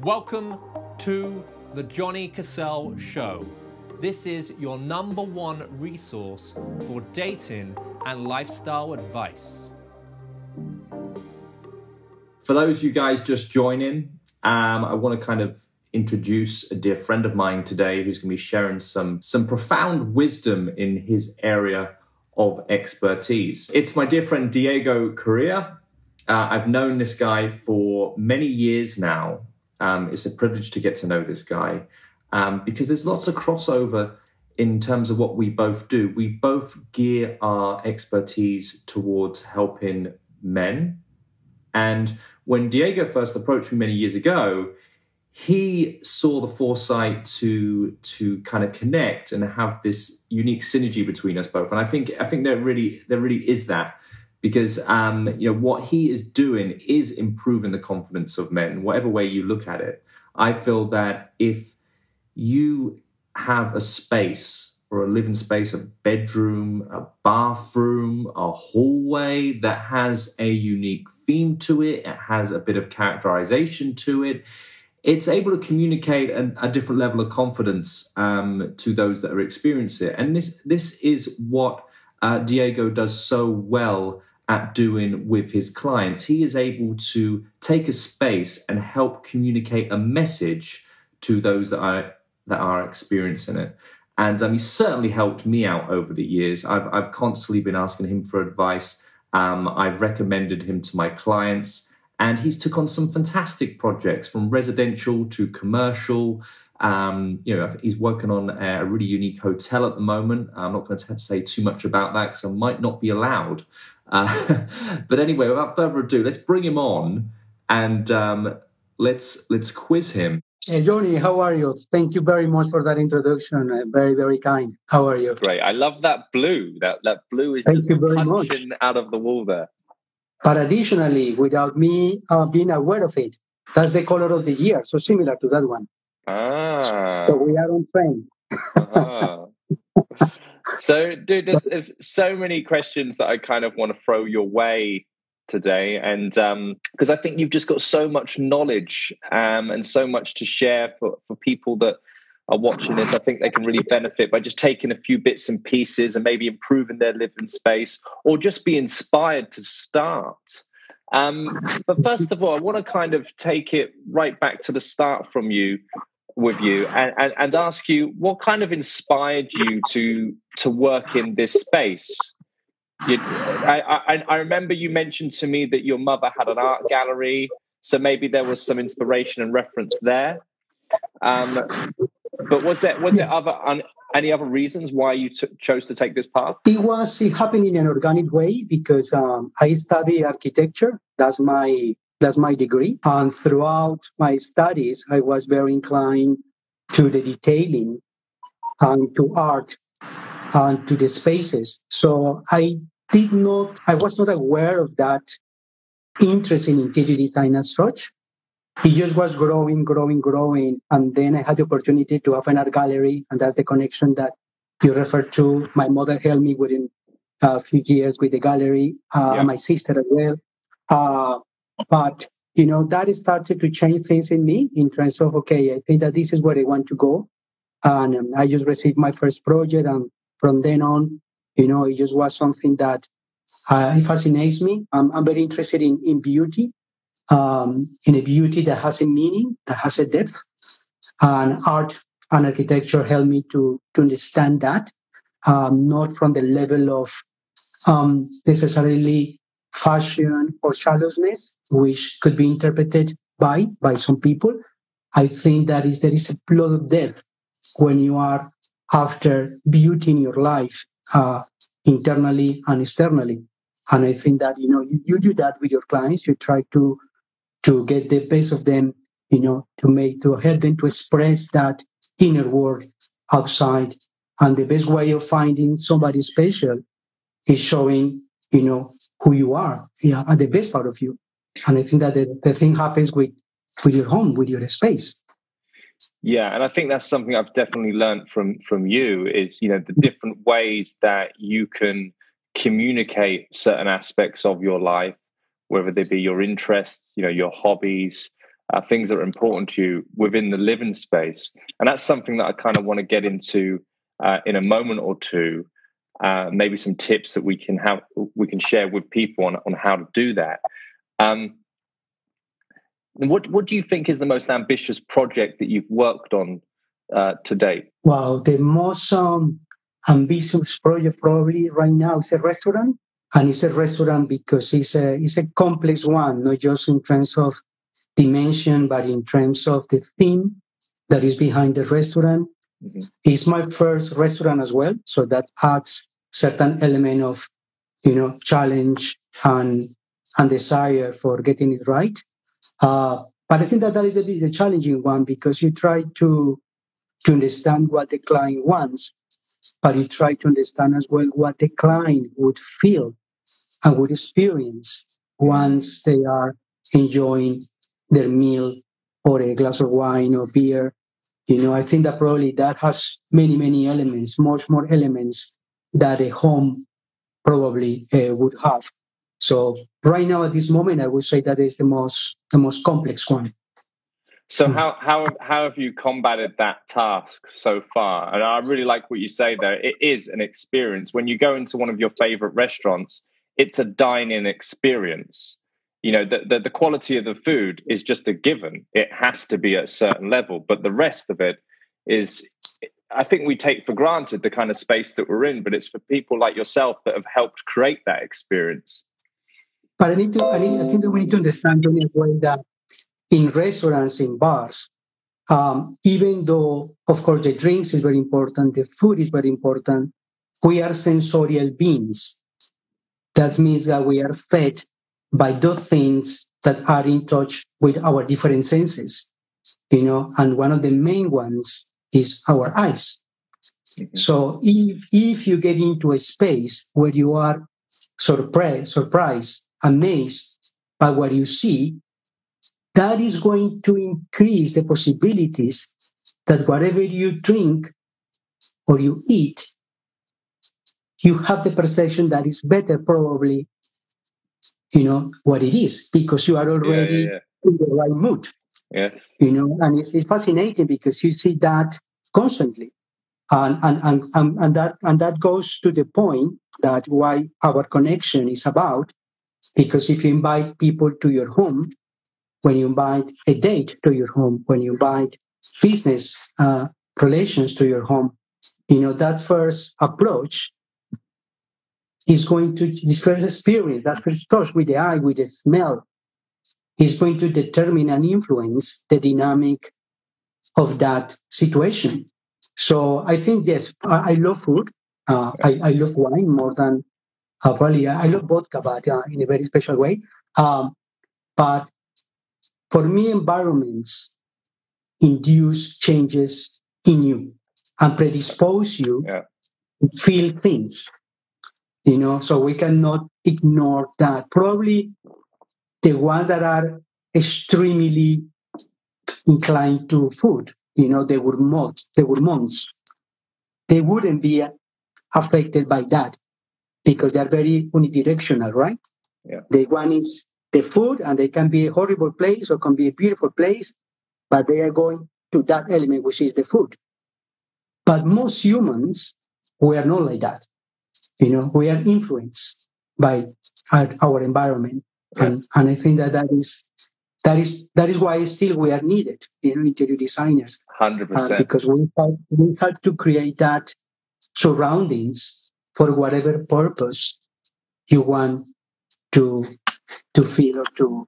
Welcome to the Johnny Cassell Show. This is your number one resource for dating and lifestyle advice. For those of you guys just joining, um, I want to kind of introduce a dear friend of mine today who's going to be sharing some some profound wisdom in his area of expertise. It's my dear friend Diego Correa. Uh, I've known this guy for many years now. Um, it's a privilege to get to know this guy um, because there's lots of crossover in terms of what we both do. We both gear our expertise towards helping men. And when Diego first approached me many years ago, he saw the foresight to to kind of connect and have this unique synergy between us both. And I think I think there really there really is that because um, you know what he is doing is improving the confidence of men, whatever way you look at it. I feel that if you have a space or a living space, a bedroom, a bathroom, a hallway that has a unique theme to it, it has a bit of characterization to it it's able to communicate an, a different level of confidence um, to those that are experiencing it. And this this is what uh, Diego does so well at doing with his clients. He is able to take a space and help communicate a message to those that are that are experiencing it. And um, he certainly helped me out over the years. I've I've constantly been asking him for advice. Um, I've recommended him to my clients and he's took on some fantastic projects from residential to commercial. Um, you know, he's working on a really unique hotel at the moment. I'm not going to say too much about that because I might not be allowed. Uh, but anyway, without further ado, let's bring him on and um, let's let's quiz him. Hey, Johnny, how are you? Thank you very much for that introduction. Uh, very, very kind. How are you? Great. I love that blue. That that blue is Thank just you very punching much. out of the wall there. But additionally, without me uh, being aware of it, that's the color of the year. So similar to that one. Ah. So we are on train. ah. so, dude, there's, there's, so many questions that I kind of want to throw your way today. And because um, I think you've just got so much knowledge um, and so much to share for, for people that are watching this, I think they can really benefit by just taking a few bits and pieces and maybe improving their living space or just be inspired to start. Um, but first of all, I want to kind of take it right back to the start from you with you and, and, and ask you what kind of inspired you to to work in this space you, I, I, I remember you mentioned to me that your mother had an art gallery so maybe there was some inspiration and reference there um, but was there was there other un, any other reasons why you t- chose to take this path? It was it happened in an organic way because um, I study architecture. That's my that's my degree, and throughout my studies, I was very inclined to the detailing and to art and to the spaces. So I did not, I was not aware of that interest in interior design as such it just was growing, growing, growing. And then I had the opportunity to have an art gallery. And that's the connection that you referred to. My mother helped me within a few years with the gallery, uh, yeah. my sister as well. Uh, but, you know, that started to change things in me in terms of, okay, I think that this is where I want to go. And um, I just received my first project. And from then on, you know, it just was something that uh, fascinates me. I'm, I'm very interested in, in beauty um, in a beauty that has a meaning, that has a depth. And art and architecture help me to, to understand that, um, not from the level of um, necessarily fashion or shallowness, which could be interpreted by by some people. I think that is there is a lot of depth when you are after beauty in your life, uh, internally and externally. And I think that you know you, you do that with your clients. You try to to get the best of them, you know, to make, to help them to express that inner world outside. And the best way of finding somebody special is showing, you know, who you are, yeah, and the best part of you. And I think that the, the thing happens with, with your home, with your space. Yeah, and I think that's something I've definitely learned from from you is you know the different ways that you can communicate certain aspects of your life whether they be your interests, you know, your hobbies, uh, things that are important to you within the living space. And that's something that I kind of want to get into uh, in a moment or two. Uh, maybe some tips that we can have we can share with people on, on how to do that. Um, what what do you think is the most ambitious project that you've worked on uh, to date? Wow, the most um, ambitious project probably right now is a restaurant, and it's a restaurant because it's a it's a complex one, not just in terms of dimension, but in terms of the theme that is behind the restaurant. Mm-hmm. It's my first restaurant as well, so that adds certain element of you know challenge and and desire for getting it right. Uh, but I think that that is a bit a challenging one because you try to to understand what the client wants, but you try to understand as well what the client would feel and would experience once they are enjoying their meal or a glass of wine or beer. You know, I think that probably that has many, many elements, much more elements that a home probably uh, would have. So right now at this moment, I would say that is the most the most complex one. So hmm. how how how have you combated that task so far? And I really like what you say there. It is an experience. When you go into one of your favorite restaurants, it's a dine-in experience you know the, the, the quality of the food is just a given. It has to be at a certain level. But the rest of it is i think we take for granted the kind of space that we're in but it's for people like yourself that have helped create that experience. But i need to i, need, I think that we need to understand in a way that in restaurants in bars um, even though of course the drinks is very important the food is very important we are sensorial beings. That means that we are fed by those things that are in touch with our different senses, you know, and one of the main ones is our eyes. So if if you get into a space where you are surprised, surprised, amazed by what you see, that is going to increase the possibilities that whatever you drink or you eat, you have the perception that is better probably you know what it is because you are already yeah, yeah, yeah. in the right mood. Yes. You know and it's, it's fascinating because you see that constantly. And, and and, and and that and that goes to the point that why our connection is about because if you invite people to your home when you invite a date to your home when you invite business uh, relations to your home you know that first approach is going to this first experience, that first touch with the eye, with the smell, is going to determine and influence the dynamic of that situation. So I think yes, I, I love food. Uh, I, I, love wine more than uh, probably I love vodka, but uh, in a very special way. Um, but for me, environments induce changes in you and predispose you yeah. to feel things you know so we cannot ignore that. Probably the ones that are extremely inclined to food you know they were mods they were monks they wouldn't be affected by that because they're very unidirectional right? Yeah. the one is the food and they can be a horrible place or can be a beautiful place but they are going to that element which is the food. But most humans we are not like that you know, we are influenced by our, our environment, and and I think that that is that is that is why still we are needed, you know, interior designers, hundred uh, percent, because we have we have to create that surroundings for whatever purpose you want to to feel or to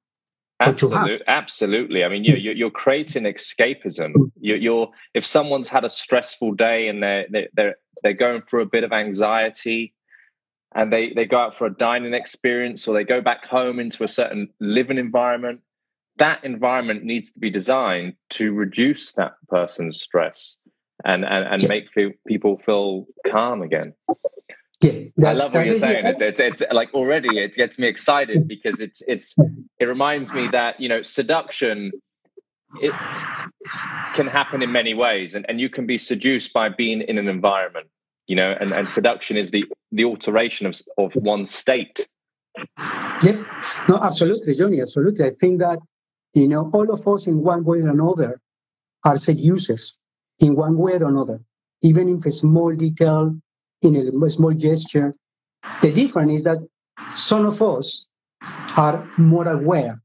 Absolutely, absolutely. I mean, you're you're creating escapism. Mm. You're, you're if someone's had a stressful day and they're they're they're going through a bit of anxiety, and they they go out for a dining experience or they go back home into a certain living environment that environment needs to be designed to reduce that person's stress and and, and yeah. make feel, people feel calm again yeah, I love what you're saying. It, it's, it's like already it gets me excited because it's it's it reminds me that you know seduction it can happen in many ways and, and you can be seduced by being in an environment you know and, and seduction is the the alteration of, of one state yep no absolutely johnny absolutely i think that You know, all of us in one way or another are set users in one way or another, even in a small detail in a small gesture. The difference is that some of us are more aware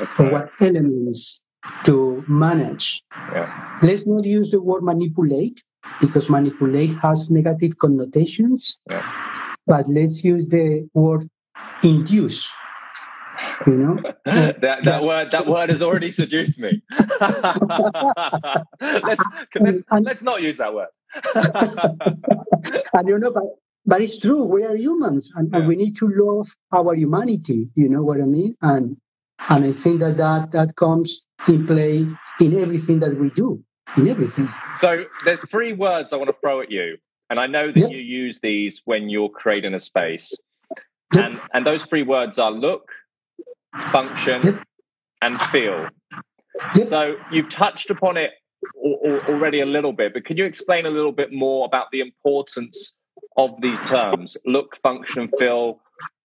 of what elements to manage. Yeah. Let's not use the word manipulate because manipulate has negative connotations. Yeah. But let's use the word induce. You know, that that word that word has already seduced me. let's, let's let's not use that word. and you know, but but it's true. We are humans, and, Yeah. and we need to love our humanity. You know what I mean? And and I think that that that comes in play in everything that we do, in everything. So there's three words I want to throw at you, and I know that Yep. you use these when you're creating a space, Yep. and and those three words are look, function, Yep. and feel. So you've touched upon it al- al- already a little bit, but can you explain a little bit more about the importance of these terms, look, function, feel,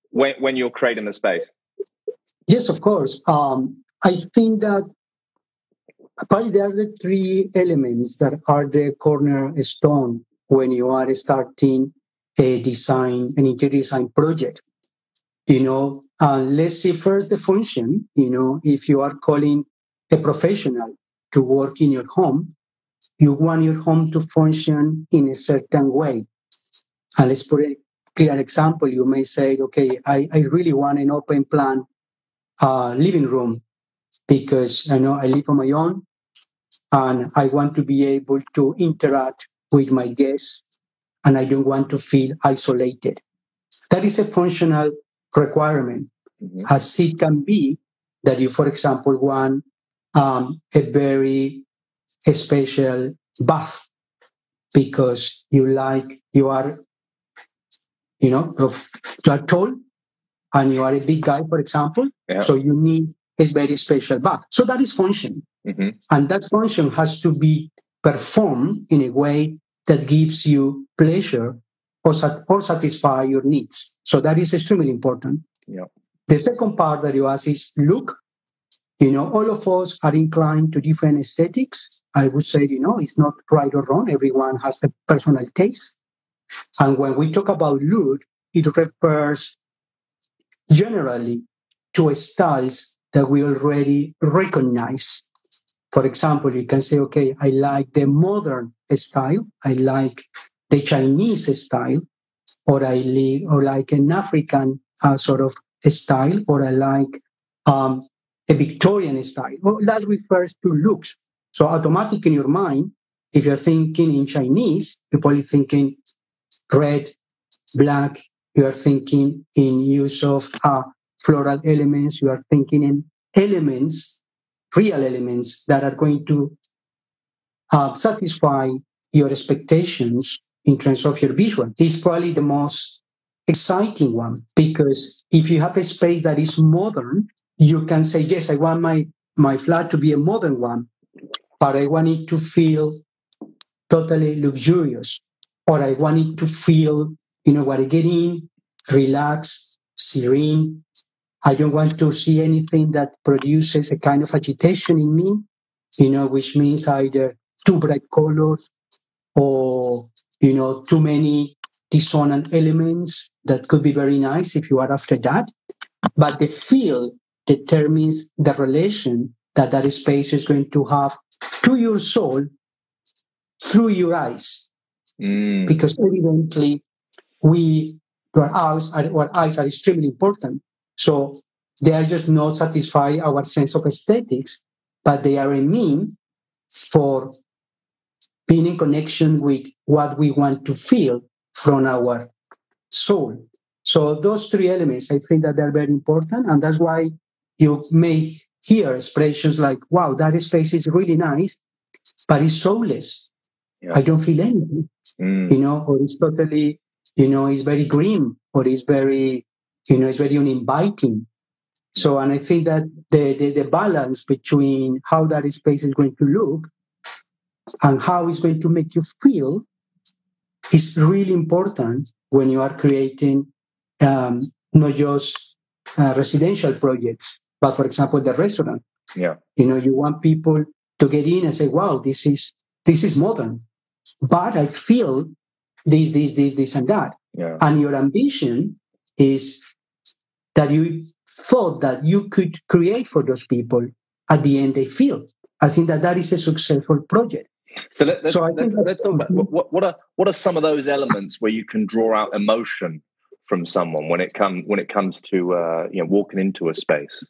when when you're creating a space? Yes, of course. Um, I think that probably there are the three elements that are the cornerstone when you are starting a design, an interior design project. You know, uh, let's see first the function. You know, if you are calling a professional to work in your home, you want your home to function in a certain way. And let's put a clear example. You may say, okay, I, I really want an open plan uh, living room because I know I live on my own and I want to be able to interact with my guests and I don't want to feel isolated. That is a functional requirement, Mhm. as it can be that you, for example, want um, a very special bath because you like, you are, you know, you are tall and you are a big guy, for example, Yeah. so you need a very special bath. So that is function. Mhm. And that function has to be performed in a way that gives you pleasure or, sat- or satisfy your needs. So that is extremely important. Yeah. The second part that you ask is look. You know, all of us are inclined to different aesthetics. I would say, you know, it's not right or wrong. Everyone has a personal taste. And when we talk about look, it refers generally to styles that we already recognize. For example, you can say, okay, I like the modern style, I like the Chinese style, or I li- or like an African uh, sort of style, or I like um, a Victorian style. Well, that refers to looks. So automatic in your mind, if you're thinking in Chinese, you're probably thinking red, black. You are thinking in use of uh, floral elements. You are thinking in elements, real elements that are going to uh, satisfy your expectations in terms of your visual. It's probably the most exciting one because if you have a space that is modern, you can say, yes, I want my, my flat to be a modern one, but I want it to feel totally luxurious, or I want it to feel, you know, what I get in, relax, serene. I don't want to see anything that produces a kind of agitation in me, you know, which means either too bright colors or, you know, too many dissonant elements that could be very nice if you are after that. But the feel determines the relation that that space is going to have to your soul through your eyes Mm. because evidently we our eyes are, our eyes are extremely important. So they are just not satisfy our sense of aesthetics, but they are a mean for being in connection with what we want to feel from our soul. So those three elements, I think that they're very important, and that's why you may hear expressions like, "Wow, that space is really nice, but it's soulless. Yeah. I don't feel anything." Mm. you know, or it's totally, you know, it's very grim, or it's very, you know, it's very uninviting. So, and I think that the, the, the balance between how that space is going to look and how it's going to make you feel is really important when you are creating um, not just uh, residential projects, but for example, the restaurant. Yeah. You know, you want people to get in and say, wow, this is this is modern. But I feel this, this, this, this, and that. Yeah. And your ambition is that you thought that you could create for those people at the end they feel. I think that that is a successful project. So, let, us So I let's, let's talk about what, what are what are some of those elements where you can draw out emotion from someone when it comes when it comes to uh, you know walking into a space.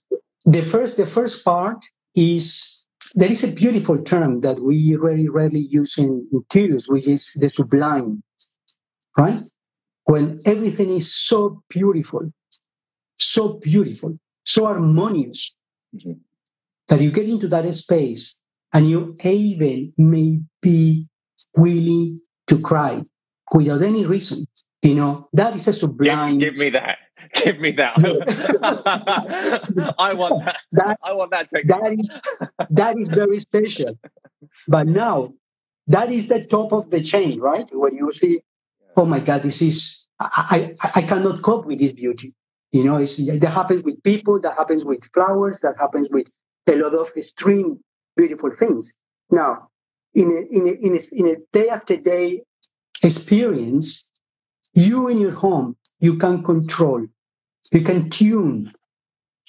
The first, the first part is there is a beautiful term that we very rarely use in interiors, which is the sublime, right? When everything is so beautiful, so beautiful, so harmonious, Mhm. that you get into that space and you even may be willing to cry without any reason. You know, that is a Give, sublime. give me that. Give me that. I want that. That- I want that. Technique. that is that is very special. But now that is the top of the chain, right? When you see, oh my God, this is I I, I cannot cope with this beauty. You know, it's, that happens with people, that happens with flowers, that happens with a lot of extreme beautiful things. Now, in a, in a, in a, in a day after day experience, you in your home, you can control, you can tune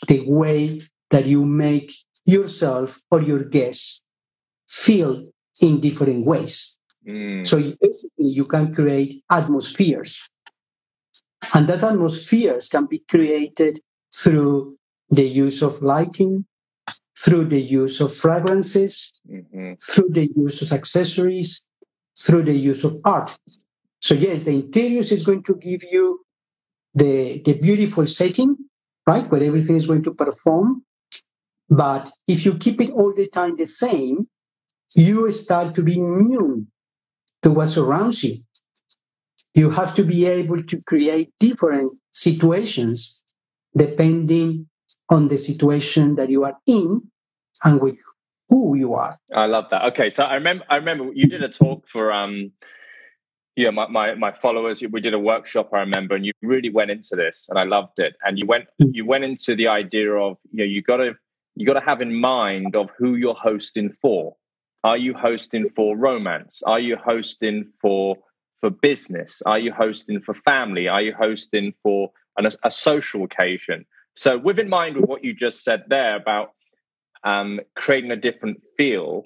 the way that you make yourself or your guests feel in different ways. Mm, So basically, you can create atmospheres. And that atmospheres can be created through the use of lighting, through the use of fragrances, mhm. through the use of accessories, through the use of art. So yes, the interiors is going to give you the, the beautiful setting, right, where everything is going to perform. But if you keep it all the time the same, you start to be immune to what surrounds you. You have to be able to create different situations depending on the situation that you are in and with who you are. I love that. Okay, so I remember. I remember you did a talk for um, yeah, my, my my followers. We did a workshop. I remember, and you really went into this, and I loved it. And you went Mm. you went into the idea of you know you got to you got to have in mind of who you're hosting for. Are you hosting for romance? Are you hosting for for business? Are you hosting for family? Are you hosting for an, a social occasion? So, with in mind with what you just said there about um, creating a different feel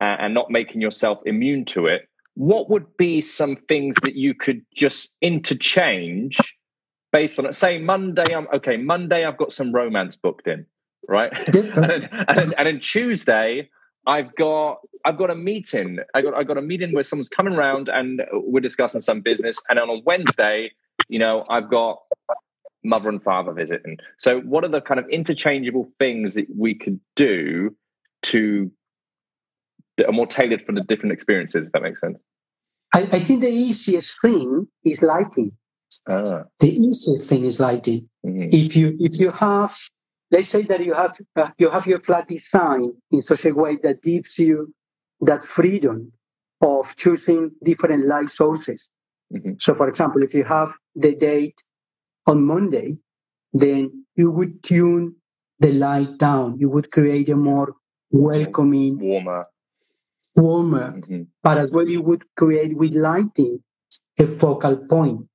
uh, and not making yourself immune to it, what would be some things that you could just interchange based on it? Say Monday, I'm okay. Monday, I've got some romance booked in, right? and, then, and, then, and then Tuesday, I've got I've got a meeting. I got I got a meeting where someone's coming around and we're discussing some business. And then on Wednesday, you know, I've got mother and father visiting. So, what are the kind of interchangeable things that we could do to that are more tailored for the different experiences? If that makes sense. I, I think the easiest thing is lighting. Ah, The easiest thing is lighting. mhm. If you if you have, let's say that you have uh, you have your flat design in such a way that gives you that freedom of choosing different light sources. Mhm. So, for example, if you have the date on Monday, then you would tune the light down. You would create a more welcoming, warmer. warmer Mhm. but as well you would create with lighting a focal point.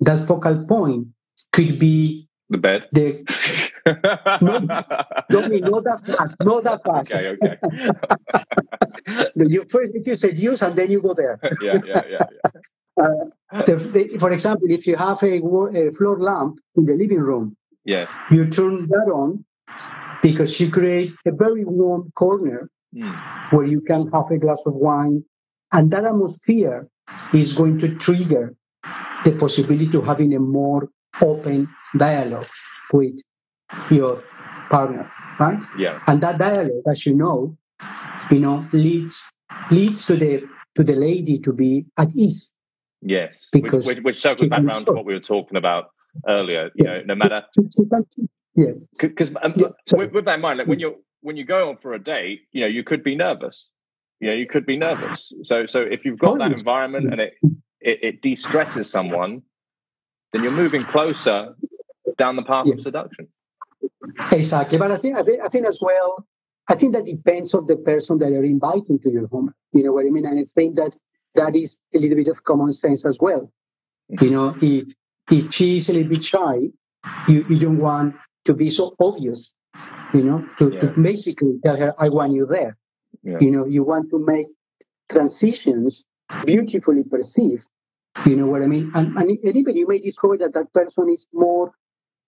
That focal point could be The bed. the no, no, not that fast, not that fast. okay, okay. You first to seduce and then you go there. yeah, yeah, yeah, yeah. The- the- for example, if you have a, a floor lamp in the living room, Yes. you turn that on because you create a very warm corner Mm. where you can have a glass of wine, and that atmosphere is going to trigger the possibility of having a more open dialogue with your partner, right? Yeah. And that dialogue, as you know, you know, leads leads to the to the lady to be at ease. Yes. Because which, which, circles back around to what we were talking about earlier. You Yeah. know, no matter She- she can- Yeah, because um, Yeah, with, with that in mind, like when you're when you go on for a date, you know, you could be nervous. You know, you could be nervous. So so if you've got that environment and it it, it de-stresses someone, then you're moving closer down the path Yeah. of seduction. Exactly, but I think, I think I think as well. I think that depends on the person that you're inviting to your home. You know what I mean? And I think that that is a little bit of common sense as well. Mm-hmm. You know, if if she's a little bit shy, you, you don't want to be so obvious. You know, to, yeah. to basically tell her, "I want you there." Yeah. You know, you want to make transitions beautifully perceived. You know what I mean? And, and even you may discover that that person is more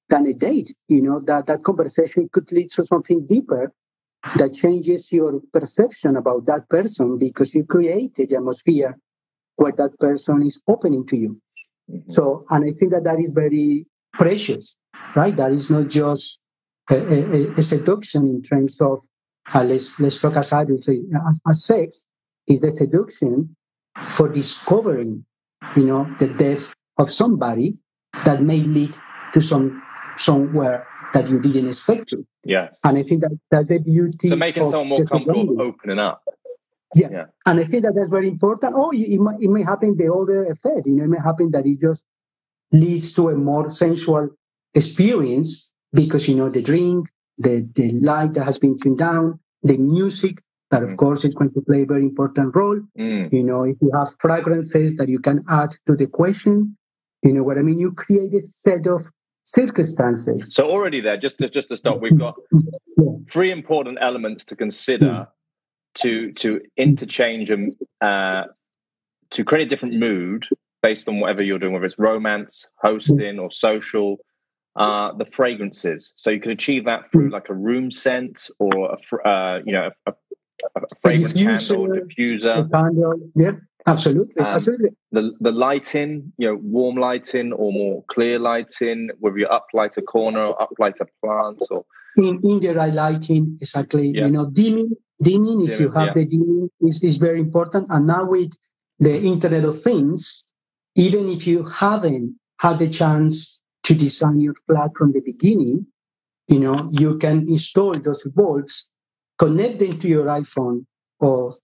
than a date. You know, that that conversation could lead to something deeper that changes your perception about that person because you created the atmosphere where that person is opening to you. Mm-hmm. So, and I think that that is very precious, right? That is not just a, a, a seduction in terms of uh, let's let's talk as adults as, as sex is the seduction for discovering, you know, the death of somebody that may lead to some somewhere that you didn't expect to. Yeah. And I think that that's the beauty. So making someone more comfortable opening up. Yeah. yeah. And I think that that's very important. Oh, it, might, it may happen the other effect. You know, it may happen that it just leads to a more sensual experience because, you know, the drink, the, the light that has been turned down, the music that of mm. course is going to play a very important role. Mm. You know, if you have fragrances that you can add to the question, you know what I mean? You create a set of circumstances. So already there, just to, just to stop, we've got three important elements to consider mm. to to interchange and uh, to create a different mood based on whatever you're doing, whether it's romance, hosting, or social. Uh, the fragrances. So you can achieve that through like a room scent or a, uh, you know a, a fragrance candle, diffuser. Candle, yeah, absolutely, um, absolutely. The the lighting, you know, warm lighting or more clear lighting, whether you uplight a corner or uplight a plant or in, in the right lighting, exactly. Yeah. You know, dimming, dimming. If you have yeah. the dimming, is is very important. And now with the Internet of Things, even if you haven't had the chance to design your flat from the beginning, you know, you can install those bulbs connect them to your iPhone or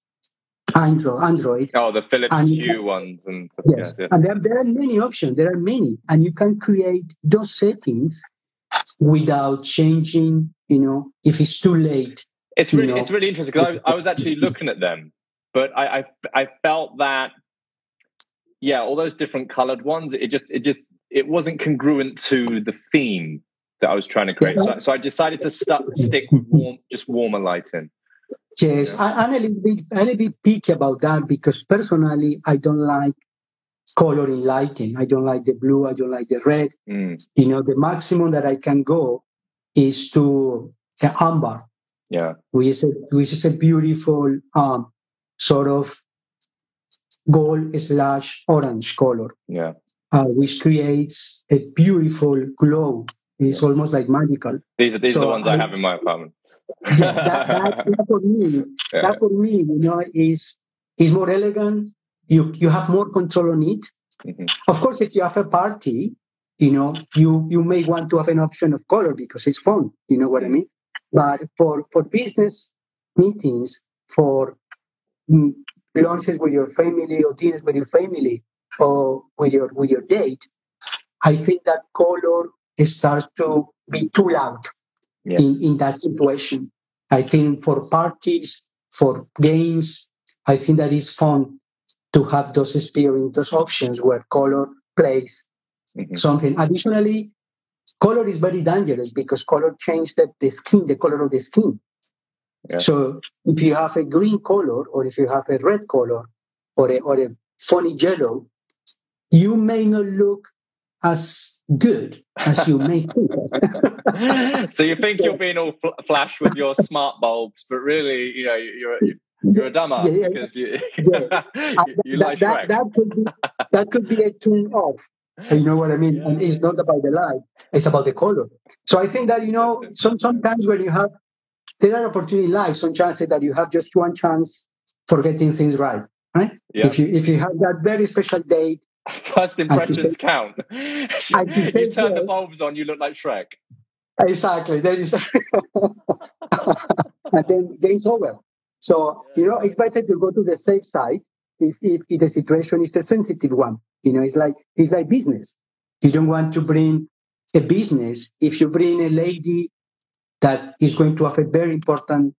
Android. Android oh, the Philips Hue ones, and yes, yeah, yeah. and there, there are many options. There are many, and you can create those settings without changing. You know, if it's too late. It's really know. it's really interesting because I, I was actually looking at them, but I, I I felt that yeah, all those different colored ones. It just it just it wasn't congruent to the theme that I was trying to create. So, so I decided to st- stick with warm, just warmer lighting. Yes, I, am a little bit, I'm a little bit picky about that because personally, I don't like color in lighting. I don't like the blue. I don't like the red. Mm. You know, the maximum that I can go is to the amber. Yeah, which is a, which is a beautiful um, sort of gold slash orange color. Yeah, uh, which creates a beautiful glow it's almost like magical. These are these so, are the ones I, I have in my apartment. yeah, that, that, that, for me, yeah. that for me, you know, is is more elegant. You you have more control on it. Mm-hmm. Of course, if you have a party, you know, you you may want to have an option of color because it's fun. You know what I mean? But for for business meetings, for mm, lunches with your family or dinners with your family or with your with your date, I think that color starts to be too loud yeah. in, in that situation. I think for parties, for games, I think that is fun to have those experience, those options where color plays mm-hmm. something. Additionally, color is very dangerous because color changes the, the skin, the color of the skin. Yeah. So if you have a green color or if you have a red color or a, or a funny yellow, you may not look as good as you may think. so you think you're being all fl- flash with your smart bulbs, but really, you know, you're you're a dumbass yeah, yeah, because you yeah. you, like that, that, could be that could be a turn off. You know what I mean? And it's not about the light; it's about the color. So I think that you know, some sometimes when you have there are opportunity lies, some chances that you have just one chance for getting things right. Right? Yeah. If you if you have that very special date First impressions count. you, you turn the bulbs on, you look like Shrek. Exactly. Is, and then it's over. So you know, it's better to go to the safe side if, if, if the situation is a sensitive one. You know, it's like it's like business. You don't want to bring a business if you bring a lady that is going to have a very important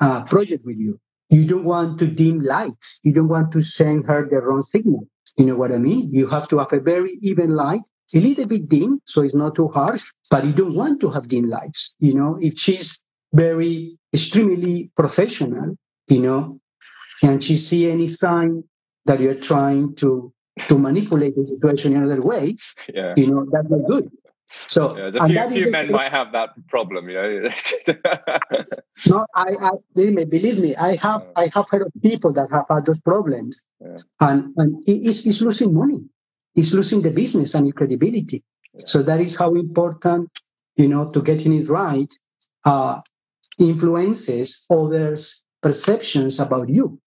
uh, project with you. You don't want to dim lights. You don't want to send her the wrong signal. You know what I mean? You have to have a very even light, a little bit dim, so it's not too harsh, but you don't want to have dim lights. You know, if she's very extremely professional, you know, and she see any sign that you're trying to to manipulate the situation in another way, yeah. you know, that's not good. So yeah, the few, few men might have that problem, you know. no, I, I believe me, believe me, I have I have heard of people that have had those problems, yeah. and and it's, it's losing money, it's losing the business and your credibility. Yeah. So that is how important, you know, to getting it right, uh, influences others' perceptions about you.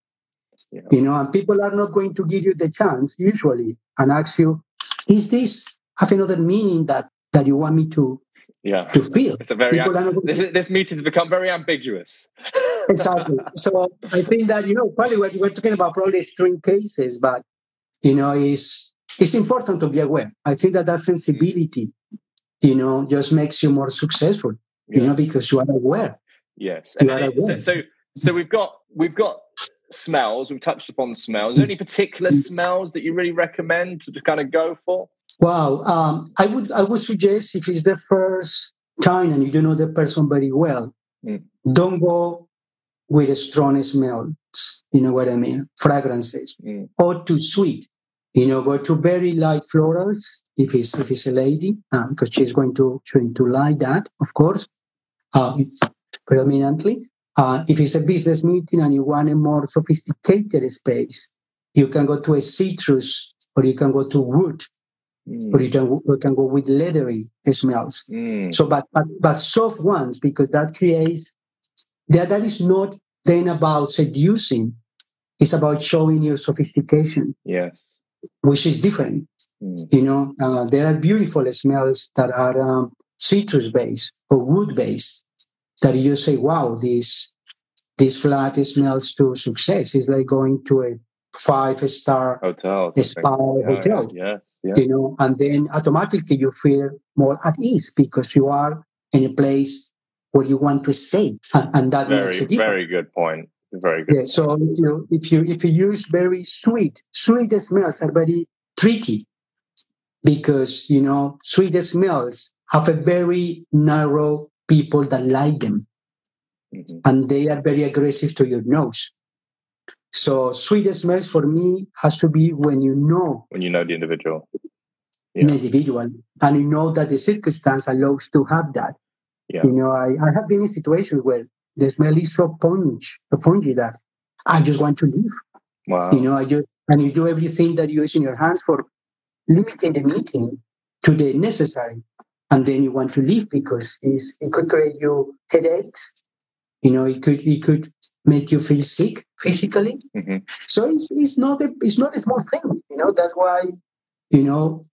Yeah. You know, and people are not going to give you the chance usually and ask you, is this have another meaning that that you want me to yeah to feel? It's a very People are not this this meeting's become very ambiguous. exactly. So I think that you know probably what we're talking about probably extreme cases, but you know is it's important to be aware. I think that that sensibility, you know, just makes you more successful. You know, because you are aware. Yes, You are it- so, aware. so so we've got we've got smells. We've touched upon smells. Is there any particular mm. smells that you really recommend to kind of go for? Wow. Um, I would I would suggest if it's the first time and you don't know the person very well, Mm. don't go with a strong smells. You know what I mean? Fragrances Mm. or too sweet. You know, go to very light florals if it's if it's a lady, because she's going to going to like that, of course, uh, predominantly. Uh, if it's a business meeting and you want a more sophisticated space, you can go to a citrus or you can go to wood or you can, you can go with leathery smells. Mm. So, but, but but soft ones because that creates that that is not then about seducing. It's about showing your sophistication, Yes. which is different. Mm. You know, uh, there are beautiful smells that are um, citrus based or wood based that you say, "Wow, this this flat smells to success." It's like going to a five star hotel, spa. Yeah, hotel. Yeah. Yeah. you know, and then automatically you feel more at ease because you are in a place where you want to stay, and, and that makes a Very difference. very good point. Very good. Yeah, so if you if you if you use very sweet, sweet smells are very tricky because you know sweet smells have a very narrow people that like them, Mhm. and they are very aggressive to your nose. So sweetest smells for me has to be when you know When you know the individual. an Yeah. individual and you know that the circumstance allows to have that. Yeah. You know, I, I have been in situations where the smell is so pungent, so pungent that I just want to leave. Wow. You know, I just and you do everything that you use in your hands for limiting the meeting to the necessary, and then you want to leave because it's, it could create you headaches. You know, it could it could make you feel sick physically. Mhm. So it's it's not a it's not a small thing. You know, that's why you know,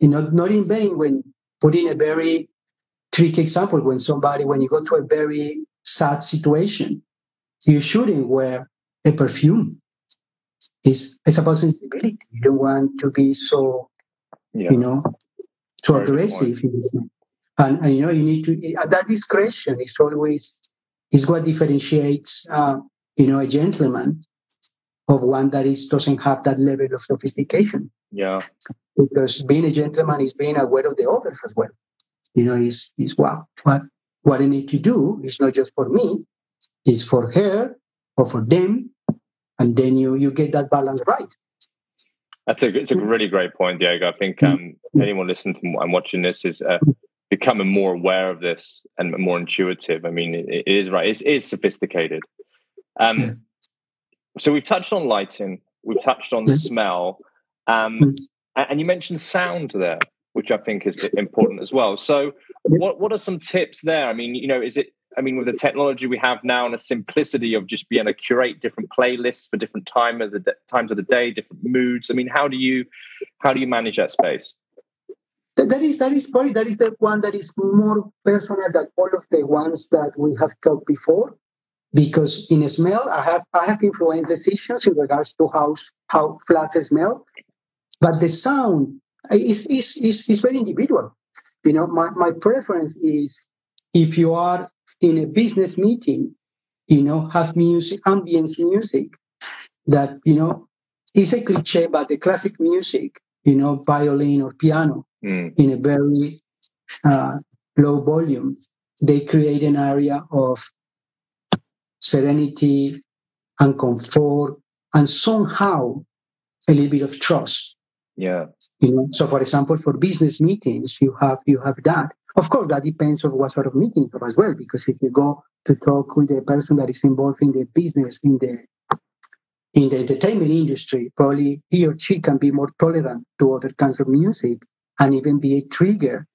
you know, not in vain when putting a very tricky example when somebody when you go to a very sad situation, you shouldn't wear a perfume. It's it's about sensibility. You don't want to be so Yeah. you know too Very aggressive in this thing. and, and you know you need to uh, that discretion is always is what differentiates uh, you know a gentleman of one that is doesn't have that level of sophistication. Yeah. because being a gentleman is being aware of the others as well. You know is is wow what what i need to do is not just for me it's for her or for them. And then you you get that balance right. That's a it's a really great point, Diego. I think um, anyone listening to and watching this is uh, becoming more aware of this and more intuitive. I mean, it, it is right. It's, it is sophisticated. Um, Yeah. So we've touched on lighting. We've touched on Yeah. smell, um, Mm. and you mentioned sound there, which I think is important as well. So, what what are some tips there? I mean, you know, is it? I mean, with the technology we have now and the simplicity of just being able to curate different playlists for different time of the d- times of the day, different moods. I mean, how do you how do you manage that space? That, that is that is probably that is the one that is more personal than all of the ones that we have talked before. Because in smell, I have I have influenced decisions in regards to how how flats smell, but the sound eh, is is is, is very individual. You know, my, my preference is if you are in a business meeting, you know, have music, ambience music that, you know, is a cliche, but the classic music, you know, violin or piano mm. in a very uh, low volume, they create an area of serenity and comfort and somehow a little bit of trust. Yeah. You know, so for example, for business meetings, you have you have that. Of course, that depends on what sort of meeting as well. Because if you go to talk with a person that is involved in the business in the in the entertainment industry, probably he or she can be more tolerant to other kinds of music and even be a trigger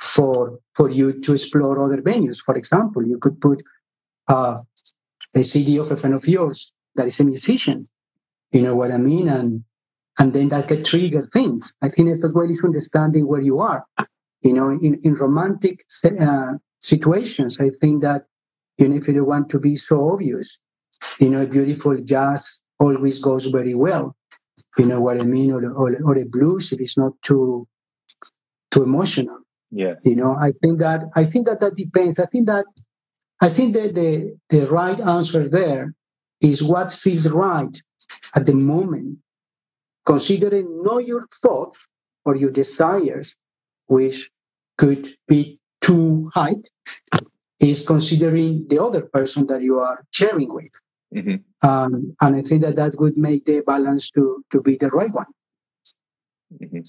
for for you to explore other venues. For example, you could put uh, a CD of a friend of yours that is a musician. You know what I mean? And and then that could trigger things. I think it's as well as understanding where you are. You know, in, in romantic uh, situations, I think that, you know, if you don't want to be so obvious, you know, beautiful jazz always goes very well. You know what I mean? Or, or, or a blues if it's not too, too emotional. Yeah. You know, I think that, I think that that depends. I think that, I think that the, the right answer there is what feels right at the moment, considering not your thoughts or your desires, which could be too high, is considering the other person that you are sharing with. Mm-hmm. Um, and I think that that would make the balance to, to be the right one. Mm-hmm.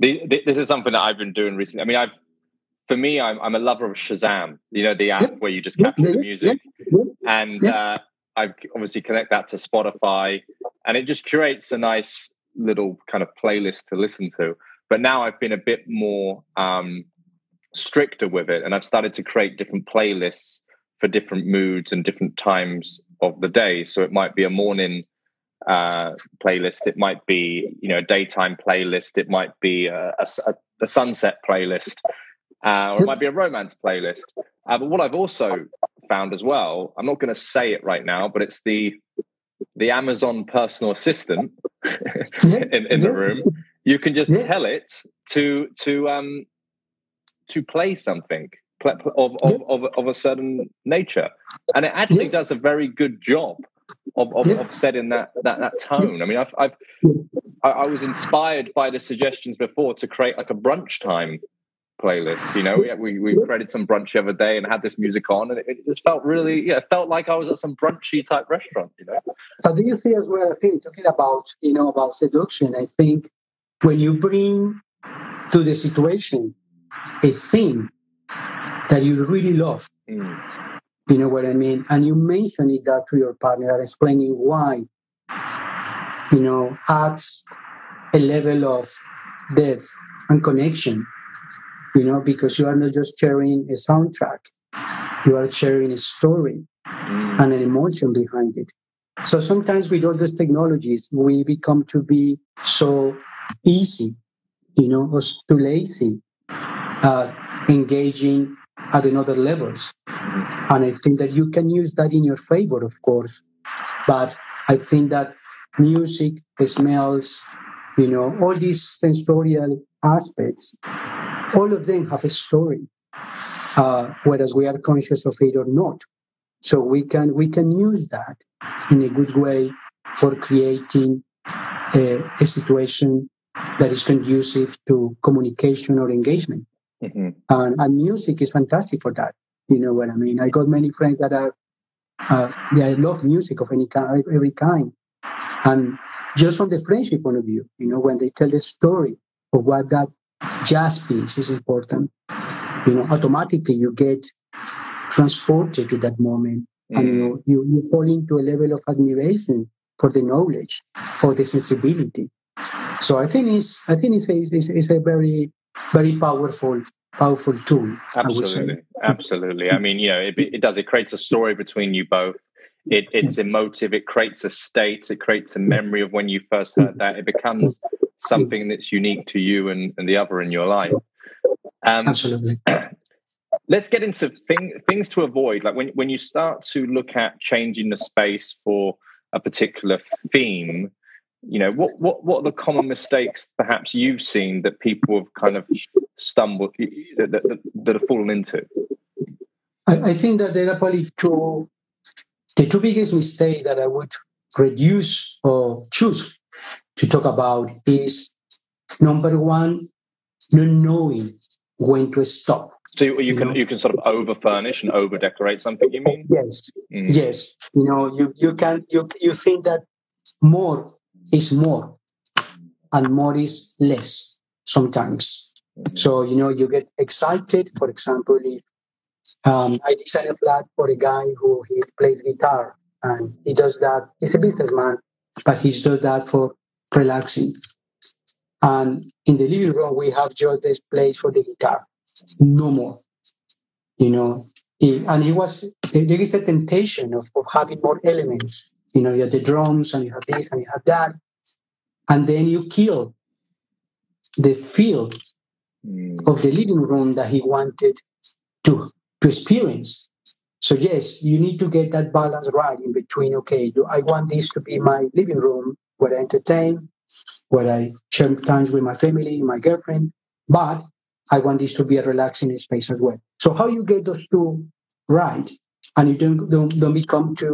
The, the, this is something that I've been doing recently. I mean, I've for me, I'm I'm a lover of Shazam. You know, the app yep. where you just capture yep. the music, yep. and uh, I obviously connect that to Spotify, and it just curates a nice little kind of playlist to listen to. But now I've been a bit more um, stricter with it, and I've started to create different playlists for different moods and different times of the day. So it might be a morning uh, playlist, it might be you know a daytime playlist, it might be a, a, a sunset playlist, uh, or it might be a romance playlist. Uh, but what I've also found as well, I'm not going to say it right now, but it's the the Amazon personal assistant in, in the room. You can just tell it to to um to play something of of, of, of, a certain nature. And it actually does a very good job of, of, of, setting that, that that tone i mean i've, I've I, I was inspired by the suggestions before to create like a brunch time playlist. You know, we, we, we created some brunch the other day and had this music on, and it, it, just felt really, yeah, it felt like I was at some brunchy type restaurant. You know. But do you see as well? I think talking about you know about seduction. I think when you bring to the situation a theme that you really love, mm. You know what I mean, and you mention it that to your partner, explaining why, you know, adds a level of depth and connection, you know, because you are not just sharing a soundtrack, you are sharing a story mm. and an emotion behind it. So sometimes with all those technologies, we become to be so easy, you know, or too lazy uh, engaging at another levels. And I think that you can use that in your favor, of course. But I think that music, smells, you know, all these sensorial aspects, all of them have a story, uh, whereas we are conscious of it or not. So we can we can use that in a good way for creating a, a situation that is conducive to communication or engagement. Mm-hmm. And, and, music is fantastic for that. You know what I mean? I got many friends that are, uh, they love music of any kind, every kind. And just from the friendship point of view, you know, when they tell the story of what that jazz piece is important, you know, automatically you get transported to that moment mm-hmm. and you, you, you fall into a level of admiration for the knowledge, for the sensibility. So I think it's I think it's a, it's, it's a very very powerful powerful tool. Absolutely, I absolutely. I mean, you know, it, it does. It creates a story between you both. It, it's emotive. It creates a state. It creates a memory of when you first heard that. It becomes something that's unique to you and, and the other in your life. Um, Absolutely. Let's get into thing, things to avoid. Like when when you start to look at changing the space for a particular theme, you know what what what are the common mistakes perhaps you've seen that people have kind of stumbled that, that, that have fallen into? I, I, think that there are probably two the two biggest mistakes that i would reduce or choose to talk about is number one not knowing when to stop. So you, you can you can sort of over furnish and over decorate something you mean? Yes. Mm. yes. You know you you can you you think that more is more and more is less sometimes. So, you know, you get excited. For example, if um, I design a flat for a guy who he plays guitar and he does that. He's a businessman, but he's does that for relaxing. And in the living room, we have just this place for the guitar, no more. You know, he, and he was there is a temptation of, of having more elements you know, you have the drums and you have this and you have that. And then you kill the feel mm. of the living room that he wanted to, to experience. So yes, you need to get that balance right in between, okay, do I want this to be my living room where I entertain, where I share times with my family, my girlfriend, but I want this to be a relaxing space as well. So how you get those two right and you don't don't, don't become too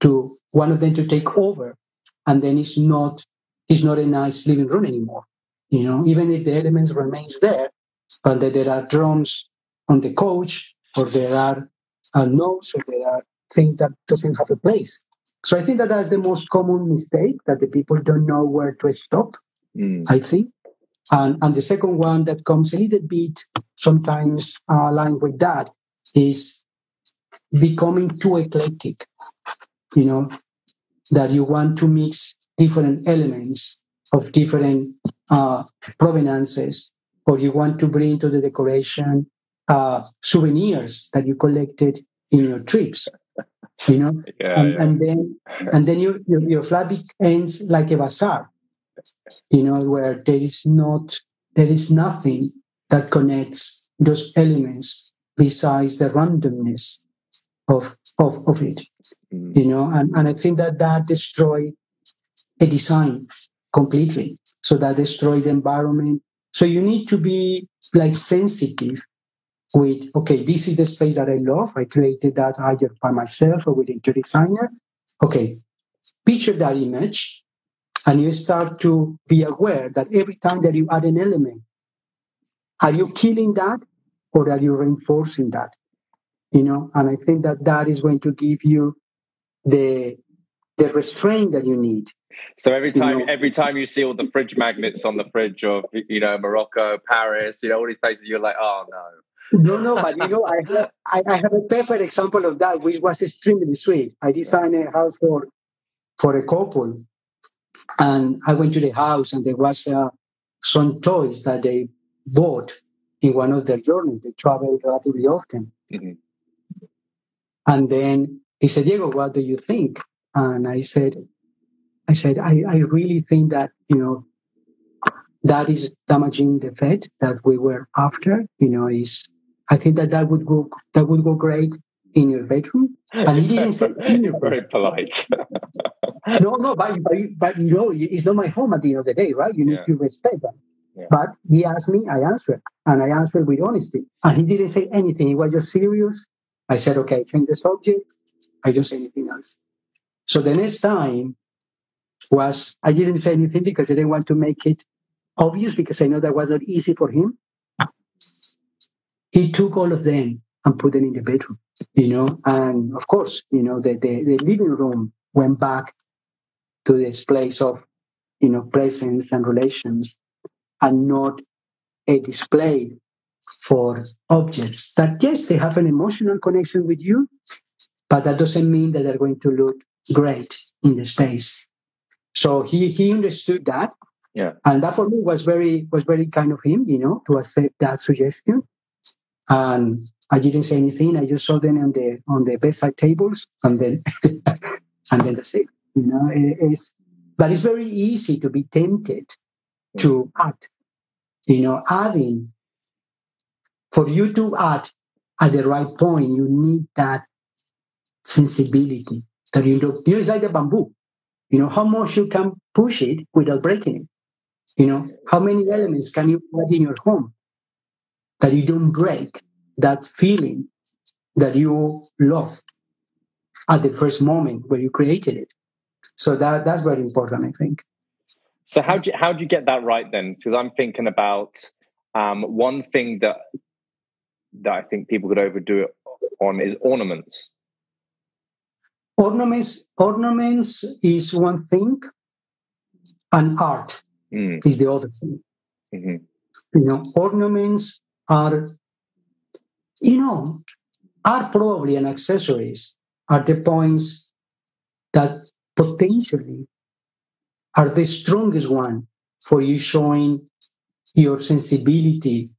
to one of them to take over. And then it's not it's not a nice living room anymore you know even if the elements remains there but that there are drums on the couch or there are uh, notes or there are things that doesn't have a place. So i think that that's the most common mistake that the people don't know where to stop mm. i think. And, and the second one that comes a little bit sometimes uh, aligned with that is becoming too eclectic you know, that you want to mix different elements of different uh, provenances, or you want to bring to the decoration uh, souvenirs that you collected in your trips. You know, yeah, and, yeah. and, then and then you, your, your flat ends like a bazaar. You know, where there is not there is nothing that connects those elements besides the randomness of of, of it mm. you know and, and i think that that destroyed a design completely. So that destroyed the environment. So you need to be like sensitive with okay this is the space that i love. I created that either by myself or with interior designer. Okay picture that image and you start to be aware that every time that you add an element are you killing that or are you reinforcing that? You know and i think that that is going to give you the the restraint that you need so every time you know, every time you see all the fridge magnets on the fridge of you know morocco paris you know all these places you're like oh no. No no but you know i have I, I have a perfect example of that which was extremely sweet. I designed a house for for a couple and i went to the house and there was uh, some toys that they bought in one of their journeys. They travel relatively often. Mm-hmm. And then he said, Diego, what do you think? And I said, I said, I, I really think that, you know, that is damaging the fed that we were after. You know, is I think that that would go that would go great in your bedroom. And he didn't say very polite. no, no, but, but but you know, it's not my home at the end of the day, right? You need yeah. to respect that. Yeah. But he asked me, I answered, and I answered with honesty. And he didn't say anything. He was just serious. I said, okay, change the subject. I don't say anything else. So the next time was I didn't say anything because I didn't want to make it obvious because I know that was not easy for him. He took all of them and put them in the bedroom, you know, and of course, you know, the, the, the living room went back to this place of, you know, presence and relations and not a display for objects that, yes, they have an emotional connection with you, but that doesn't mean that they're going to look great in the space. So he, he understood that. Yeah. And that for me was very was very kind of him, you know, to accept that suggestion. And I didn't say anything. I just saw them on the on the bedside tables, and then and then that's it. You know, it, it's but it's very easy to be tempted to add. You know, adding for you to add at the right point, you need that sensibility that you know, you know, it's like a bamboo. You know, how much you can push it without breaking it. You know, how many elements can you put in your home that you don't break that feeling that you love at the first moment where you created it. So that that's very important, I think. So how do you, how do you get that right then? Because I'm thinking about um, one thing that that I think people could overdo it on is ornaments. Ornaments ornaments is one thing, and art mm. is the other thing. Mm-hmm. You know, ornaments are, you know, are probably an accessories are the points that potentially are the strongest one for you showing your sensibility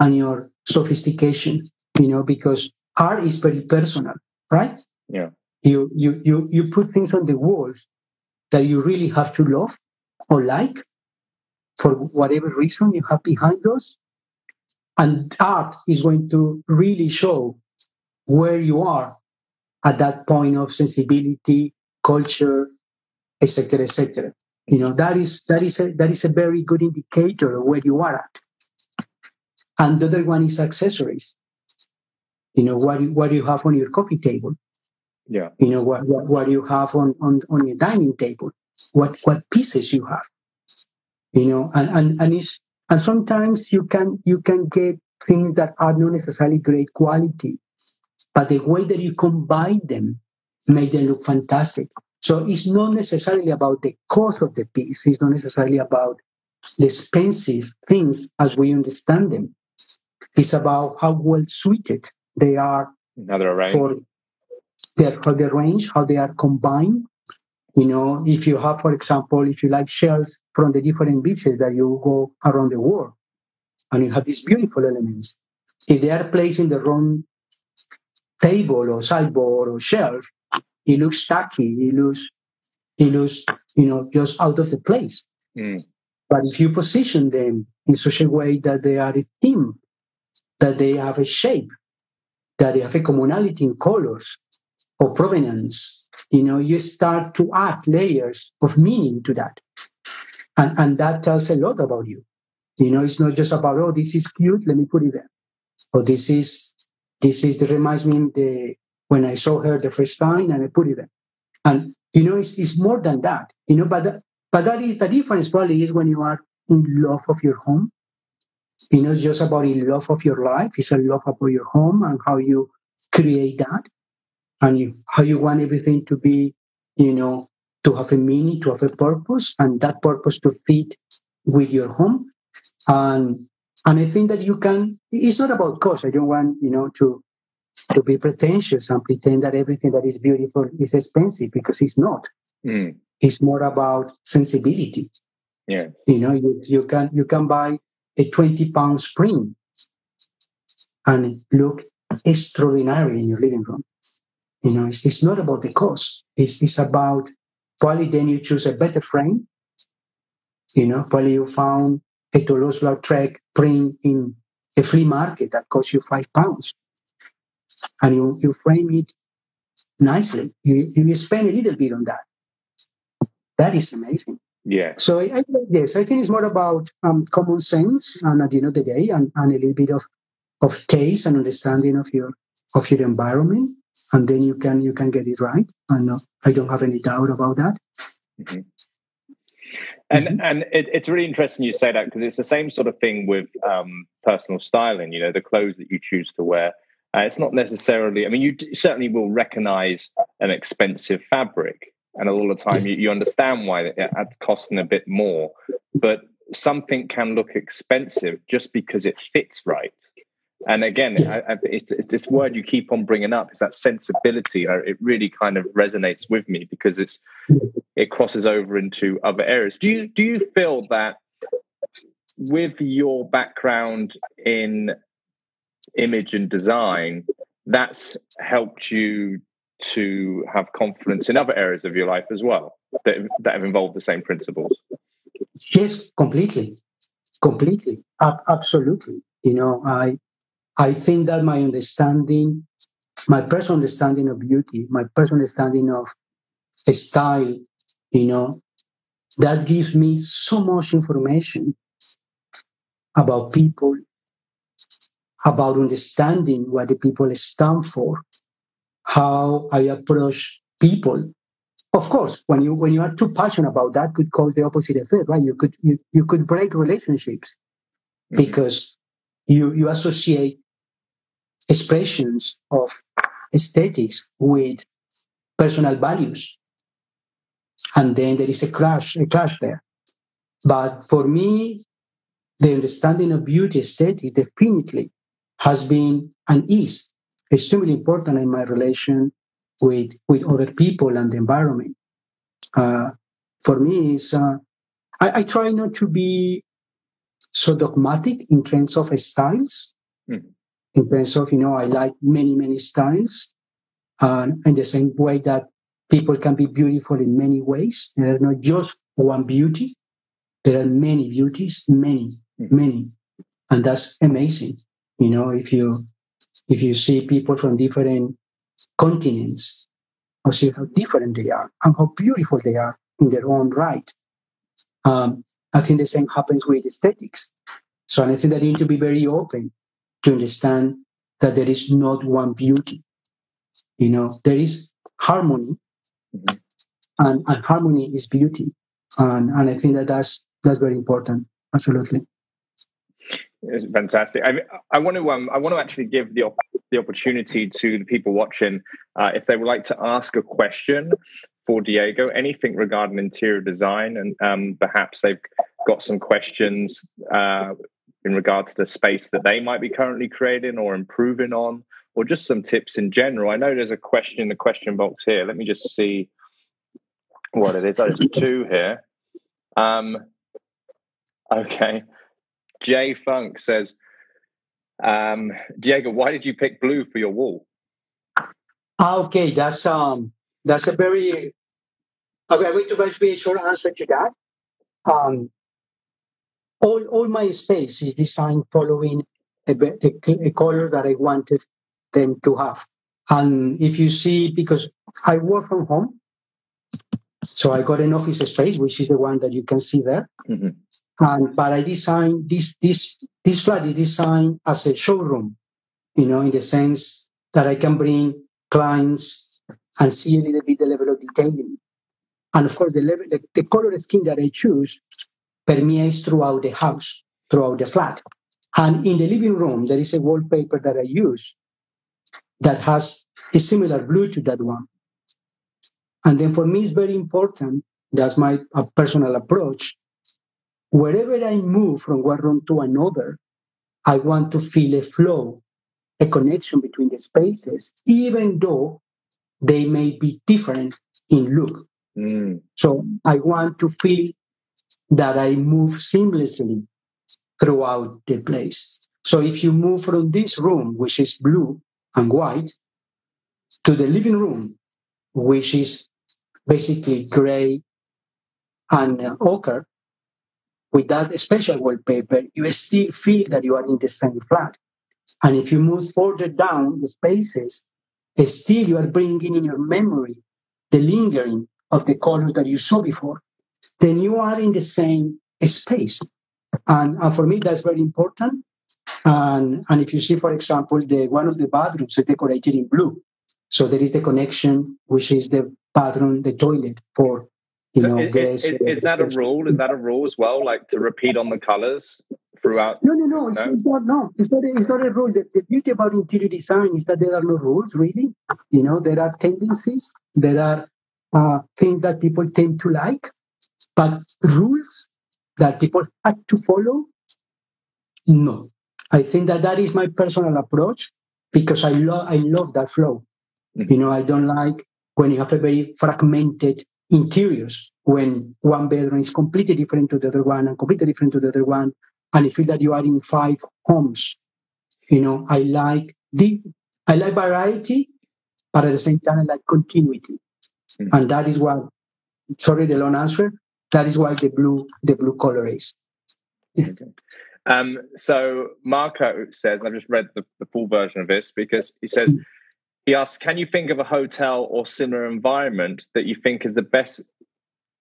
and your sophistication you know because art is very personal right yeah you you you you put things on the walls that you really have to love or like for whatever reason you have behind those and art is going to really show where you are at that point of sensibility, culture, etc., etc. You know that is that is a that is a very good indicator of where you are at. And the other one is accessories. You know what what do you have on your coffee table. Yeah. You know what what, what you have on, on on your dining table. What what pieces you have. You know, and and and it's and sometimes you can you can get things that are not necessarily great quality but the way that you combine them make them look fantastic. So it's not necessarily about the cost of the piece. It's not necessarily about the expensive things as we understand them. It's about how well suited they are another for their for range, how they are combined. You know, if you have, for example, if you like shells from the different beaches that you go around the world, and you have these beautiful elements, if they are placed in the wrong table or sideboard or shelf, it looks tacky. It looks, it looks, you know, just out of the place. Mm. But if you position them in such a way that they are a theme, that they have a shape, that they have a commonality in colors or provenance, you know, you start to add layers of meaning to that. And, and that tells a lot about you. You know, it's not just about, oh, this is cute, let me put it there. Or this is this is that reminds me the when I saw her the first time and I put it there. And you know, it's, it's more than that. You know, but the, but that is the difference probably is when you are in love of your home. You know, it's just about in love of your life. It's a love about your home and how you create that, and you, how you want everything to be. You know, to have a meaning, to have a purpose, and that purpose to fit with your home. And and I think that you can, it's not about cost. I don't want, you know, to to be pretentious and pretend that everything that is beautiful is expensive because it's not. Mm. It's more about sensibility. Yeah. You know, you, you can you can buy a 20 pound spring and look extraordinary in your living room. You know, it's, it's not about the cost. It's, it's about probably then you choose a better frame. You know, probably you found a Toulouse-Lautrec print in a flea market that costs you five pounds. And you, you frame it nicely. You, you spend a little bit on that. That is amazing. Yeah. So I, I, yes, I think it's more about um, common sense and at the end of the day and, and a little bit of, of taste and understanding of your of your environment. And then you can you can get it right. And uh, I don't have any doubt about that. Mm-hmm. And mm-hmm. and it, it's really interesting you say that because it's the same sort of thing with um, personal styling. You know, the clothes that you choose to wear. Uh, it's not necessarily. I mean, you d- certainly will recognize an expensive fabric, and a lot of the time you, you understand why it's costing a bit more. But something can look expensive just because it fits right. And again, I, I, it's, it's, this word you keep on bringing up is that sensibility. It really kind of resonates with me because it's it crosses over into other areas. Do you do you feel that with your background in image and design, that's helped you to have confidence in other areas of your life as well that that have involved the same principles? Yes, completely, completely, uh, absolutely. You know, I I think that my understanding, my personal understanding of beauty, my personal understanding of style, you know, that gives me so much information about people, about understanding what the people stand for, how I approach people. Of course, when you when you are too passionate about that, could cause the opposite effect, right? You could you, you could break relationships mm-hmm. because you you associate expressions of aesthetics with personal values. And then there is a clash a clash there. But for me the understanding of beauty aesthetic definitely has been and is extremely important in my relation with with other people and the environment. Uh, for me is uh, I, I, try not to be so dogmatic in terms of styles. Mm. In terms of you know i like many many styles uh, in the same way that people can be beautiful in many ways. There is not just one beauty. There are many beauties, many, mm. many. And that's amazing. You know, if you if you see people from different continents, or see how different they are and how beautiful they are in their own right. Um, I think the same happens with aesthetics. So I think that you need to be very open to understand that there is not one beauty. You know, there is harmony, mm-hmm. and, and harmony is beauty, and and I think that that's that's very important. Absolutely. It's fantastic. I, I want to um, I want to actually give the op- the opportunity to the people watching uh, if they would like to ask a question for Diego, anything regarding interior design, and um, perhaps they've got some questions uh, in regard to the space that they might be currently creating or improving on, or just some tips in general. I know there's a question in the question box here. Let me just see what it is. Oh, there's two here. Um, okay. Jay Funk says, um, Diego, why did you pick blue for your wall? Ah, okay, that's um, that's a very. Okay, I'm going to try a short answer to that. Um, all all my space is designed following a, a, a color that I wanted them to have. And if you see, because I work from home, so I got an office space, which is the one that you can see there. Mm-hmm. And but I designed this this this flat is designed as a showroom, you know, in the sense that I can bring clients and see a little bit the level of detailing. And of course, the level, the, the color scheme that I choose permeates throughout the house, throughout the flat. And in the living room, there is a wallpaper that I use that has a similar blue to that one. And then for me, it's very important, that's my personal approach. Wherever I move from one room to another, I want to feel a flow, a connection between the spaces, even though they may be different in look. Mm. So I want to feel that I move seamlessly throughout the place. So if you move from this room, which is blue, and white to the living room, which is basically gray and uh, ochre, with that special wallpaper, you still feel that you are in the same flat. And if you move further down the spaces, still you are bringing in your memory the lingering of the colors that you saw before. Then you are in the same space. And, and for me, that's very important and, and if you see, for example, the one of the bathrooms is decorated in blue. So there is the connection, which is the bathroom, the toilet for you so know. Is, is, is, that a rule? Is that a rule as well? Like to repeat on the colors throughout? No, no, no. It's, no? it's not. No, it's not. A, it's not a rule. The, the beauty about interior design is that there are no rules, really. You know, there are tendencies. There are uh, things that people tend to like, but rules that people have to follow. No, I think that that is my personal approach because I love I love that flow. Mm-hmm. You know, I don't like when you have a very fragmented interiors when one bedroom is completely different to the other one and completely different to the other one, and you feel that you are in five homes. You know, I like the I like variety, but at the same time I like continuity, mm-hmm. and that is what. Sorry, the long answer. That is why the blue the blue color is. Okay. Um, so Marco says, and I've just read the, the, full version of this because he says, he asks, can you think of a hotel or similar environment that you think is the best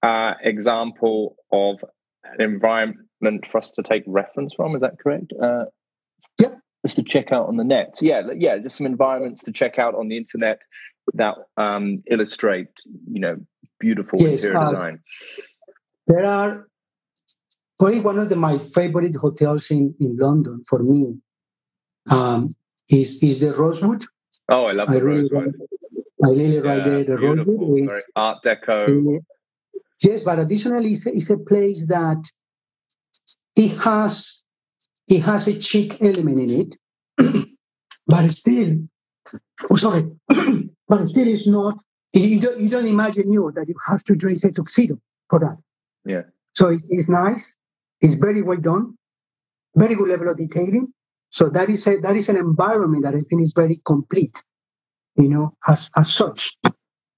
uh, example of an environment for us to take reference from. Is that correct? Uh, yep. Just to check out on the net. Yeah, yeah, just some environments to check out on the internet that um, illustrate, you know, beautiful yes, interior uh, design. There are probably one of the, my favorite hotels in, in London for me um, is is the Rosewood. Oh, I love the really Rosewood. I really like the, the Rosewood. Is, Art Deco. yes, but additionally, it's, it's a place that it has it has a chic element in it, but still, oh sorry, but still it's not. You don't you don't imagine you that you have to dress a tuxedo for that. Yeah. So it's, it's nice. It's very well done. Very good level of detailing. So that is a that is an environment that I think is very complete. You know, as as such.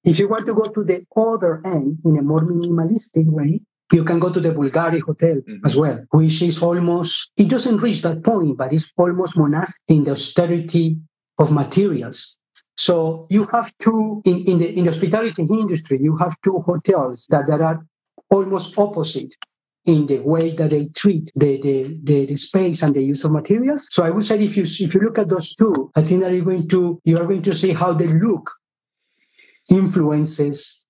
If you want to go to the other end in a more minimalistic way, you can go to the Bulgari Hotel mm-hmm. as well, which is almost, it doesn't reach that point, but it's almost monastic in the austerity of materials. So you have two, in, in, the, in the hospitality industry, you have two hotels that, that are almost opposite in the way that they treat the, the, the, the, space and the use of materials. So I would say if you if you look at those two, I think that you're going to you are going to see how the look influences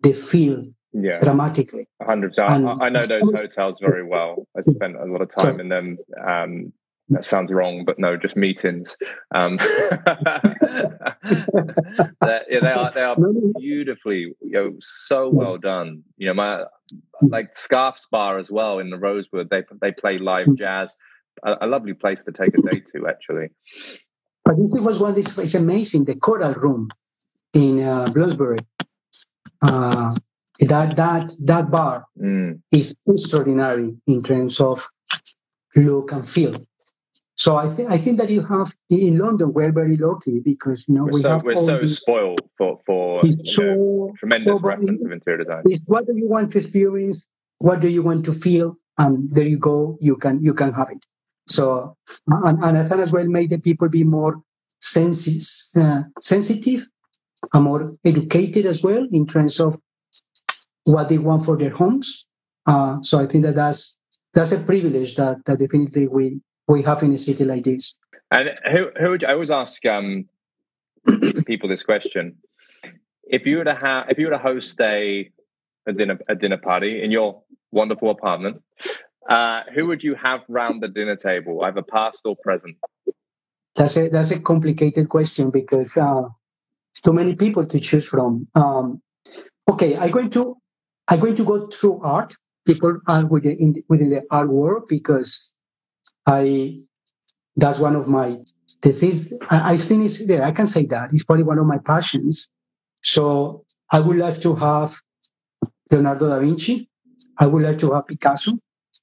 the feel yeah. dramatically. 100%. I, I, know those hotels very well. I spent a lot of time in them. Um, that sounds wrong, but no, just meetings. Um, yeah, they are they are beautifully, you know, so well done. You know, my like Scarfes Bar as well in the Rosewood. They they play live mm. jazz. A, a lovely place to take a day to, actually. But this was one. This is amazing. The Coral Room in uh, Bloomsbury. Uh, that that that bar mm. is extraordinary in terms of look and feel. So I think I think that you have in London we're very lucky because you know we're we so, have we're so these, spoiled for for so, know, tremendous reference of interior design. What do you want to experience? What do you want to feel? And there you go. You can you can have it. So and, and I thought as well made the people be more sensi- uh, sensitive and more educated as well in terms of what they want for their homes. Uh, so I think that that's that's a privilege that that definitely we we have in a city like this. And who who would I always ask um, people this question? If you were to have if you were to host a a dinner a dinner party in your wonderful apartment, uh, who would you have round the dinner table, either past or present? That's a that's a complicated question because uh, it's too many people to choose from. Um, okay, I'm going to I'm going to go through art. People are within, within the art world because I that's one of my the things I, I think is there. I can say that it's probably one of my passions. So I would like to have Leonardo da Vinci. I would like to have Picasso.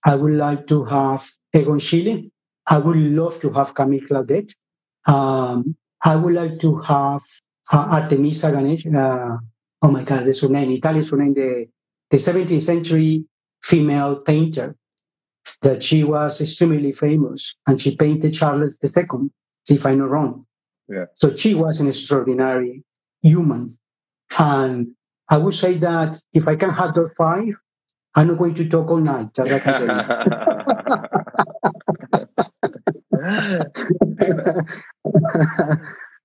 I would like to have Egon Schiele. I would love to have Camille Claudel. Um, I would like to have uh, Artemisia Ganesh. Uh, oh my God, there's her name. Italian her name. The the 17th century female painter that she was extremely famous and she painted Charles II, if I'm not wrong. Yeah. So she was an extraordinary human. And I would say that if I can have those five, I'm not going to talk all night, as I can tell you.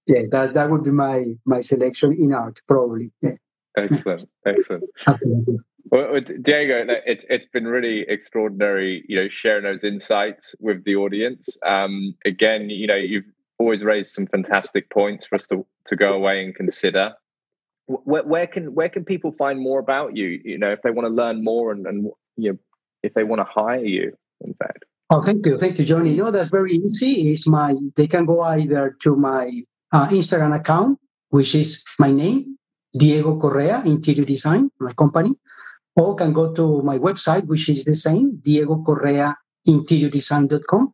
yeah, that, that would be my, my selection in art, probably. Yeah. Excellent, excellent. Absolutely. Well, Diego, it's it's been really extraordinary, you know, sharing those insights with the audience. Um, again, you know, you've always raised some fantastic points for us to, to go away and consider. Where, where can where can people find more about you? You know, if they want to learn more and, and you know, if they want to hire you, in fact. Oh, thank you, thank you, Johnny. No, that's very easy. It's my they can go either to my uh, Instagram account, which is my name, Diego Correa Interior Design, my company, or can go to my website, which is the same, Diego Correa interiordesign.com.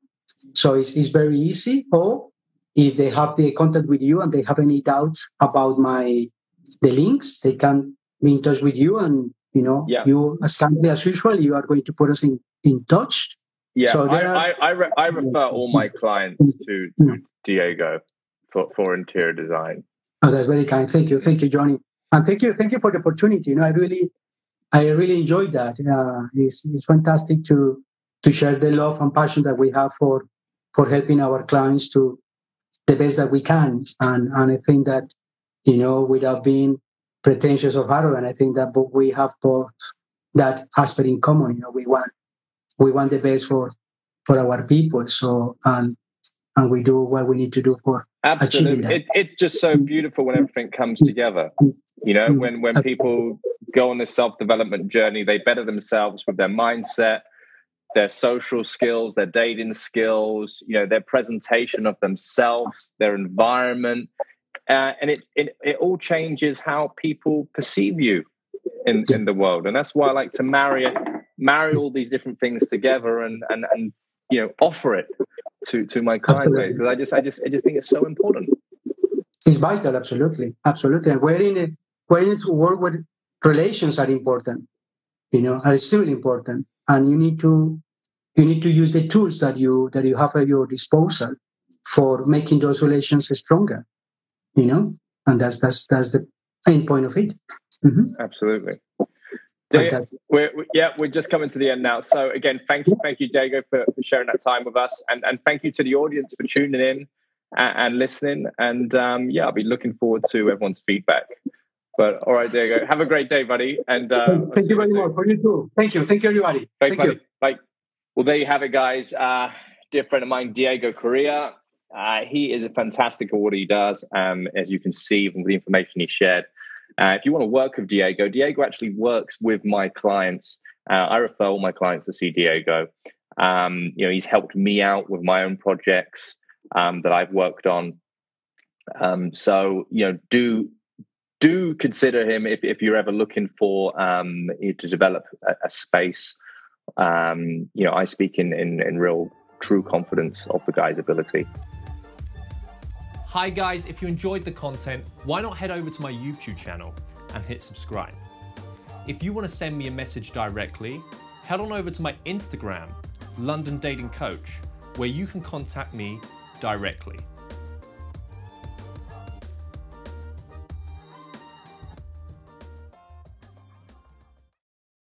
So it's, it's very easy. Or if they have the contact with you and they have any doubts about my the links, they can be in touch with you and you know, yeah. you as kindly as usual, you are going to put us in, in touch. Yeah, so I, are, I, I, re- I, refer all my mm-hmm. clients to, to Diego for, for interior design. Oh, that's very kind. Thank you. Thank you, Johnny. And thank you, thank you for the opportunity. You know, I really I really enjoyed that. Uh, it's, it's fantastic to to share the love and passion that we have for for helping our clients to the best that we can. And and I think that you know without being pretentious or arrogant, I think that we have both that aspect in common. You know, we want we want the best for for our people. So and and we do what we need to do for absolutely. It, it's just so beautiful when everything comes together. You know, when when people go on this self development journey, they better themselves with their mindset, their social skills, their dating skills, you know, their presentation of themselves, their environment, uh, and it, it it all changes how people perceive you in in the world, and that's why I like to marry it, marry all these different things together, and and and you know, offer it to to my client base. Because I just I just I just think it's so important. It's vital, absolutely, absolutely, and we're in it. We're in to work with relations are important, you know, are extremely important, and you need to you need to use the tools that you that you have at your disposal for making those relations stronger, you know, and that's that's that's the main point of it. Mm-hmm. Absolutely. We're, yeah, we're just coming to the end now. So again, thank you, thank you, Diego, for, for sharing that time with us, and and thank you to the audience for tuning in and, and listening. And um, yeah, I'll be looking forward to everyone's feedback. But all right, Diego, have a great day, buddy. And uh, thank you very much for you too. Thank you, thank you, everybody. Thank, thank buddy. You. Bye. Well, there you have it, guys. Uh, dear friend of mine, Diego Correa. Uh, he is a fantastic at what he does, um, as you can see from the information he shared. Uh, if you want to work with Diego, Diego actually works with my clients. Uh, I refer all my clients to see Diego. Um, you know, he's helped me out with my own projects um, that I've worked on. Um, so, you know, do do consider him if, if you're ever looking for um, to develop a, a space. Um, you know, I speak in, in in real true confidence of the guy's ability. Hi guys, if you enjoyed the content, why not head over to my YouTube channel and hit subscribe? If you want to send me a message directly, head on over to my Instagram, London Dating Coach, where you can contact me directly.